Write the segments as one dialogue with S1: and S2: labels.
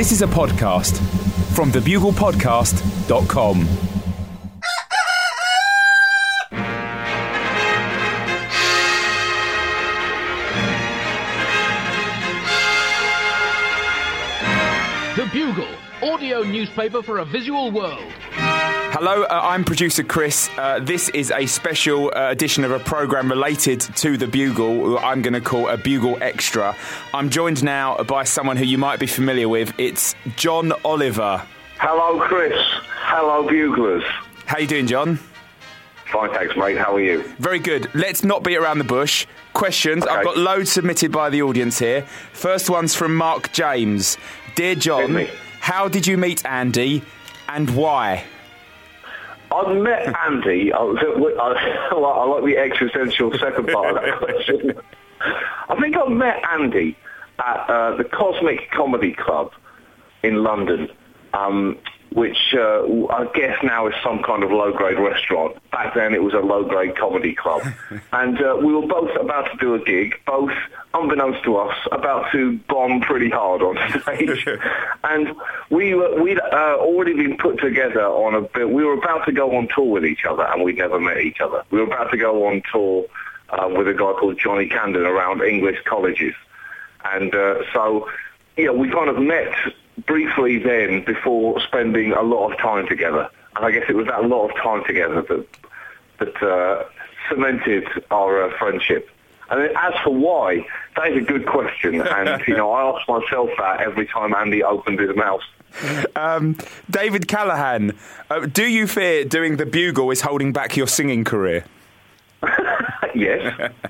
S1: This is a podcast from thebuglepodcast.com.
S2: The Bugle, audio newspaper for a visual world.
S1: Hello, uh, I'm producer Chris. Uh, this is a special uh, edition of a programme related to the Bugle, I'm going to call a Bugle Extra. I'm joined now by someone who you might be familiar with. It's John Oliver.
S3: Hello, Chris. Hello, Buglers.
S1: How you doing, John?
S3: Fine, thanks, mate. How are you?
S1: Very good. Let's not beat around the bush. Questions. I've got loads submitted by the audience here. First one's from Mark James. Dear John, how did you meet Andy and why?
S3: I met Andy. I, I, I like the existential second part of that question. I think I met Andy at uh, the Cosmic Comedy Club in London, um, which uh, I guess now is some kind of low-grade restaurant. Back then it was a low-grade comedy club. and uh, we were both about to do a gig, both, unbeknownst to us, about to bomb pretty hard on stage. and we were, we'd uh, already been put together on a bit. We were about to go on tour with each other, and we'd never met each other. We were about to go on tour uh, with a guy called Johnny Camden around English colleges. And uh, so, yeah, we kind of met briefly then before spending a lot of time together. And I guess it was that lot of time together that that uh, cemented our uh, friendship. And then as for why, that is a good question. And, you know, I ask myself that every time Andy opened his mouth.
S1: Um, David Callahan, uh, do you fear doing the Bugle is holding back your singing career?
S3: yes.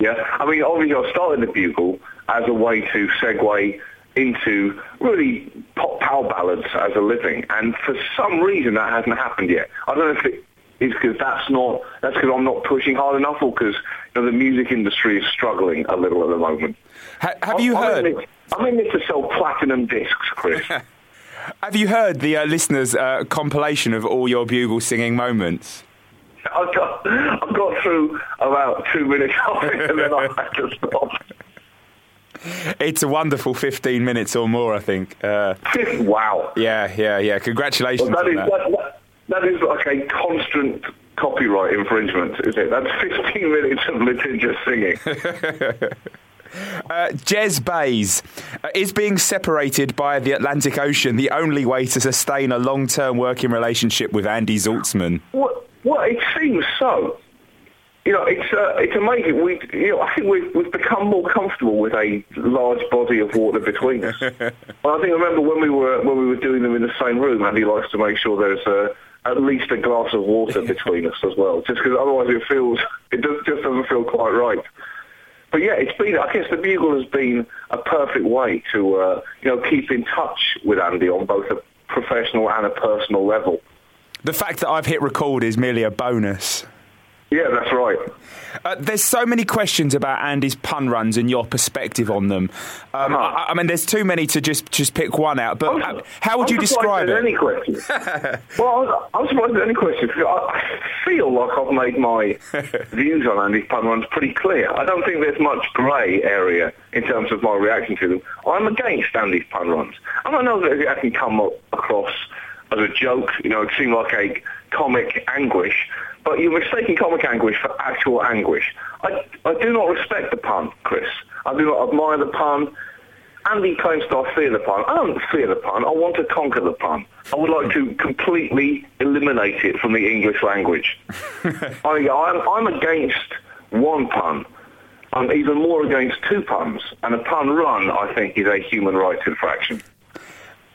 S3: Yeah. I mean, obviously I started the Bugle as a way to segue into really pop power ballads as a living. And for some reason that hasn't happened yet. I don't know if it is because that's not, that's because I'm not pushing hard enough or because you know, the music industry is struggling a little at the moment.
S1: Ha- have you
S3: I'm
S1: heard?
S3: in I'm in it to sell platinum discs, Chris.
S1: Have you heard the uh, listeners' uh, compilation of all your Bugle singing moments?
S3: I got, I got through about two minutes of it and then I had to stop.
S1: It's a wonderful 15 minutes or more, I think. Uh,
S3: wow.
S1: yeah, yeah, yeah. Congratulations
S3: Well, that, is,
S1: that.
S3: that, that, is like a constant copyright infringement, is it? That's 15 minutes of litigious singing.
S1: Uh, Jez Bays, uh, is being separated by the Atlantic Ocean the only way to sustain a long-term working relationship with Andy Zaltzman?
S3: well, well, it seems so. You know, it's uh, it's amazing. We, you know, I think we've we've become more comfortable with a large body of water between us. well, I think I remember when we were when we were doing them in the same room. Andy likes to make sure there's uh, at least a glass of water between us as well, just because otherwise it feels it does, just doesn't feel quite right. But yeah, it's been. I guess the Bugle has been a perfect way to uh, you know keep in touch with Andy on both a professional and a personal level.
S1: The fact that I've hit record is merely a bonus.
S3: Yeah, that's right.
S1: Uh, there's so many questions about Andy's pun runs and your perspective on them. Um,
S3: Uh-huh.
S1: I, I mean, there's too many to just just pick one out. But uh, how would
S3: I'm
S1: you describe it?
S3: Any questions? well, I'm, I'm surprised at any questions. I, I feel like I've made my views on Andy's pun runs pretty clear. I don't think there's much grey area in terms of my reaction to them. I'm against Andy's pun runs. And I know that it can come across as a joke, you know, it seemed like a comic anguish, but you're mistaking comic anguish for actual anguish. I, I do not respect the pun, Chris. I do not admire the pun. Andy claims to I fear the pun. I don't fear the pun. I want to conquer the pun. I would like to completely eliminate it from the English language. I, I'm, I'm against one pun. I'm even more against two puns. And a pun run, I think, is a human rights infraction.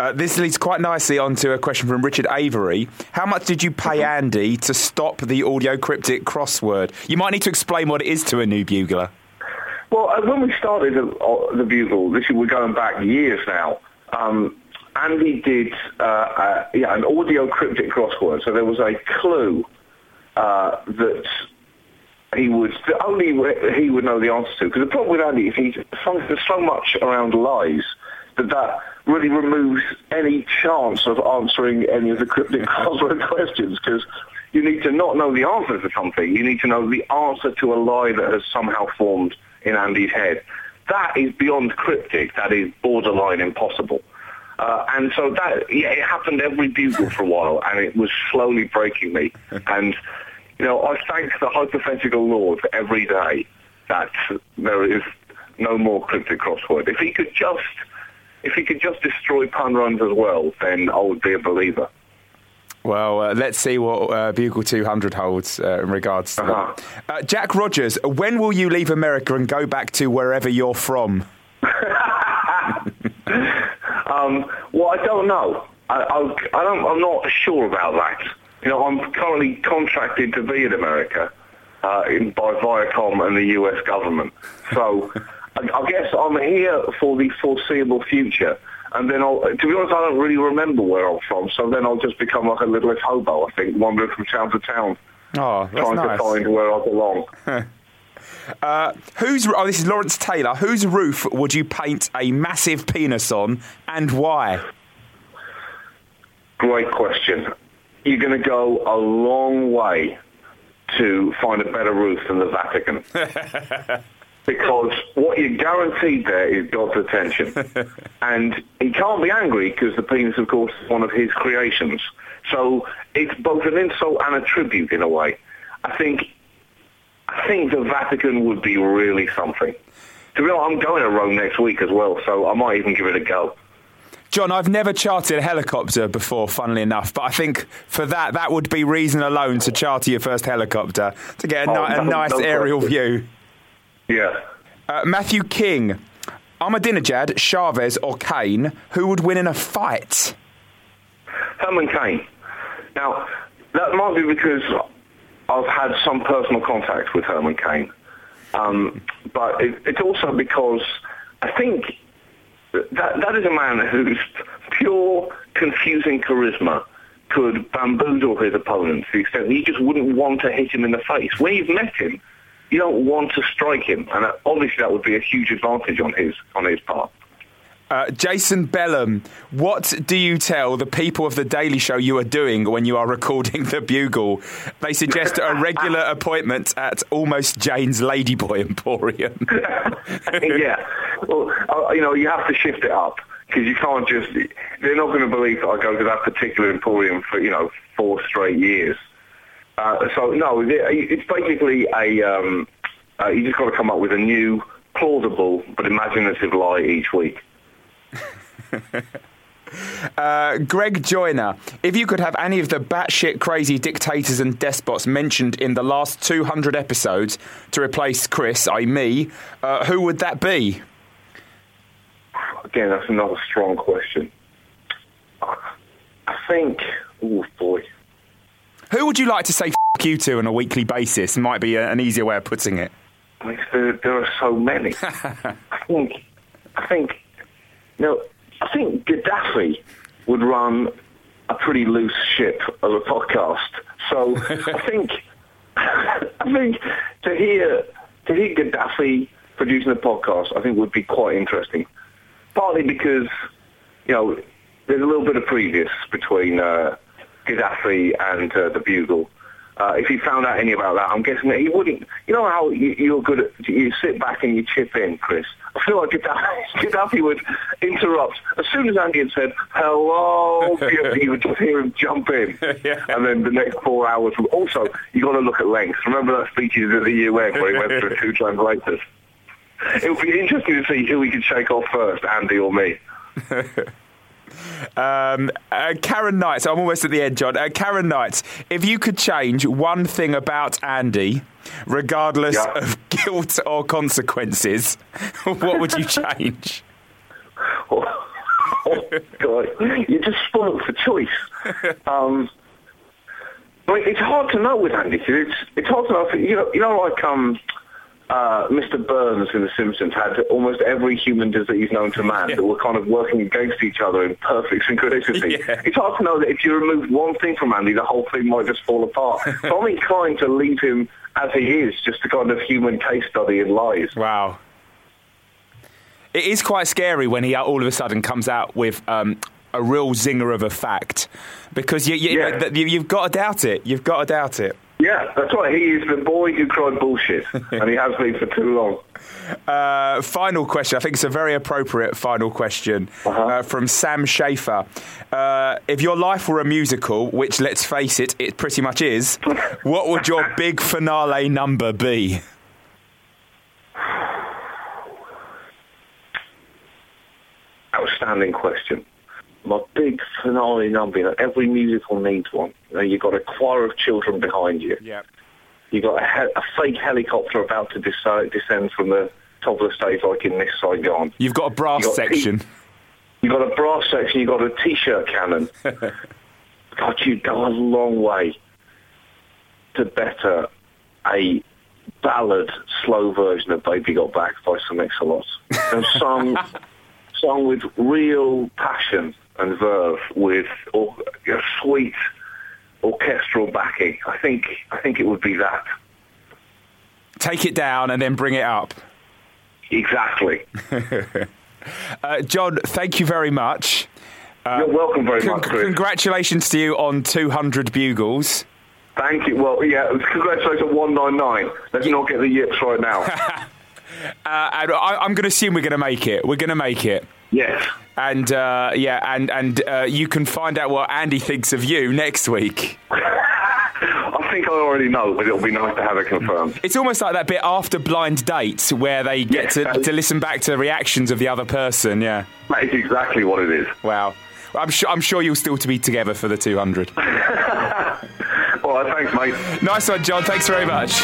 S1: Uh, this leads quite nicely onto a question from Richard Avery. How much did you pay Andy to stop the audio cryptic crossword? You might need to explain what it is to a new bugler.
S3: Well, uh, when we started the, uh, the Bugle, this is, we're going back years now. Um, Andy did uh, uh, yeah, an audio cryptic crossword. So there was a clue uh, that he would only he would know the answer to. Because the problem with Andy is he's there's so much around lies that that really removes any chance of answering any of the cryptic crossword questions. Because you need to not know the answer to something. You need to know the answer to a lie that has somehow formed in Andy's head. That is beyond cryptic. That is borderline impossible. Uh, and so that, yeah, it happened every bugle for a while, and it was slowly breaking me. And, you know, I thank the hypothetical Lord every day that there is no more cryptic crossword. If he could just, if he could just destroy pun runs as well, then I would be a believer.
S1: Well, uh, let's see what uh, Bugle 200 holds uh, in regards to
S3: Uh-huh.
S1: that. Uh, Jack Rogers, when will you leave America and go back to wherever you're from?
S3: Um, well, I don't know. I, I, I don't, I'm not sure about that. You know, I'm currently contracted to be in America uh, in, by Viacom and the US government. So I, I guess I'm here for the foreseeable future. And then I'll, to be honest, I don't really remember where I'm from. So then I'll just become like a little hobo, I think, wandering from town to town,
S1: Oh, that's
S3: trying
S1: nice.
S3: to find where I belong.
S1: Uh, whose, oh, this is Lawrence Taylor. Whose roof would you paint a massive penis on and why?
S3: Great question. You're going to go a long way to find a better roof than the Vatican. because what you're guaranteed there is God's attention. and he can't be angry because the penis, of course, is one of his creations. So it's both an insult and a tribute in a way. I think I think the Vatican would be really something. To be honest, I'm going to Rome next week as well, so I might even give it a go.
S1: John, I've never chartered a helicopter before, funnily enough, but I think for that, that would be reason alone to charter your first helicopter to get a,
S3: Oh,
S1: ni- a
S3: no-
S1: nice
S3: no
S1: aerial view.
S3: Yeah.
S1: Uh, Matthew King, Ahmadinejad, Chavez, or Cain, who would win in a fight?
S3: Herman Cain. Now, that might be because I've had some personal contact with Herman Cain. Um, but it, it's also because I think that that is a man whose pure, confusing charisma could bamboozle his opponent to the extent that he just wouldn't want to hit him in the face. When you've met him, you don't want to strike him, and obviously that would be a huge advantage on his on his part.
S1: Uh, Jason Bellum, what do you tell the people of The Daily Show you are doing when you are recording The Bugle? They suggest a regular appointment at Almost Jane's Ladyboy Emporium.
S3: yeah. Well, uh, you know, you have to shift it up because you can't just. They're not going to believe that I go to that particular emporium for you know four straight years. Uh, so no, it's basically a. Um, uh, you just got to come up with a new, plausible but imaginative lie each week.
S1: Uh, Greg Joyner, if you could have any of the batshit crazy dictators and despots mentioned in the last 200 episodes to replace Chris, i.e., me, uh, who would that be?
S3: Again, that's another strong question. I think. Oh boy.
S1: Who would you like to say f- you to on a weekly basis? Might be a, an easier way of putting it.
S3: There, there are so many. I think, I think, you know, I think Gaddafi would run a pretty loose ship of a podcast. So I think, I think to hear to hear Gaddafi producing a podcast, I think would be quite interesting. Partly because, you know, there's a little bit of previous between uh, Gaddafi and uh, the Bugle. Uh, if he found out any about that, I'm guessing that he wouldn't. You know how you, you're good at you sit back and you chip in, Chris. I feel like Gaddafi, Gaddafi would interrupt as soon as Andy had said hello. you, would just hear him jump in, and then the next four hours. Would, also, you've got to look at length. Remember that speech he did at the UN where he went through two translators. It would be interesting to see who we could shake off first, Andy or me.
S1: Um, uh, Karen Knight, so I'm almost at the end, John. Uh, Karen Knight, if you could change one thing about Andy, regardless
S3: Yeah.
S1: of guilt or consequences, what would you change?
S3: oh, oh, God, you're just spoiled for choice. Um, I mean, it's hard to know with Andy. It's it's hard to know. If, you know, you know, like um, uh, Mr. Burns in The Simpsons had almost every human disease known to man that were kind of working against each other in perfect synchronicity.
S1: Yeah.
S3: It's hard to know that if you remove one thing from Andy, the whole thing might just fall apart. so I'm inclined to leave him as he is, just a kind of human case study in lies.
S1: Wow. It is quite scary when he all of a sudden comes out with um, a real zinger of a fact because you, you,
S3: Yeah.
S1: you, you've got to doubt it. You've got to doubt it.
S3: Yeah, that's right. He is the boy who cried bullshit, and he has been for too long.
S1: Uh, final question. I think it's a very appropriate final question
S3: Uh-huh.
S1: uh, from Sam Schaefer. Uh, if your life were a musical, which let's face it, it pretty much is, what would your big finale number be?
S3: Outstanding question. My big finale number. You know, every musical needs one. You know, you've got a choir of children behind you.
S1: Yeah.
S3: You've got a, he- a fake helicopter about to dis- descend from the top of the stage, like in Miss Saigon.
S1: You've got a brass
S3: You got
S1: section.
S3: You've got a brass section. You've got a t-shirt cannon. God, you go a long way to better a ballad, slow version of "Baby Got Back" by Sir Mix-a-Lot, and sung, sung with real passion and verve, with or, you know, sweet orchestral backing. I think, I think it would be that.
S1: Take it down and then bring it up.
S3: Exactly.
S1: Uh, John, thank you very much.
S3: You're welcome very
S1: Con-
S3: much, Chris.
S1: congratulations to you on 200 bugles.
S3: Thank you. Well, yeah, congratulations on 199. Let's not get the yips right now.
S1: Uh, and I, I'm going to assume we're going to make it. We're going to make it.
S3: Yes.
S1: And uh, yeah, and and uh, you can find out what Andy thinks of you next week.
S3: I think I already know, but it'll be nice to have it confirmed.
S1: It's almost like that bit after blind dates where they get
S3: Yeah.
S1: to, to listen back to the reactions of the other person. Yeah.
S3: That is exactly what it is.
S1: Wow. I'm sure I'm sure you'll still to be together for the 200.
S3: All right, thanks, mate.
S1: nice one, John. Thanks very much.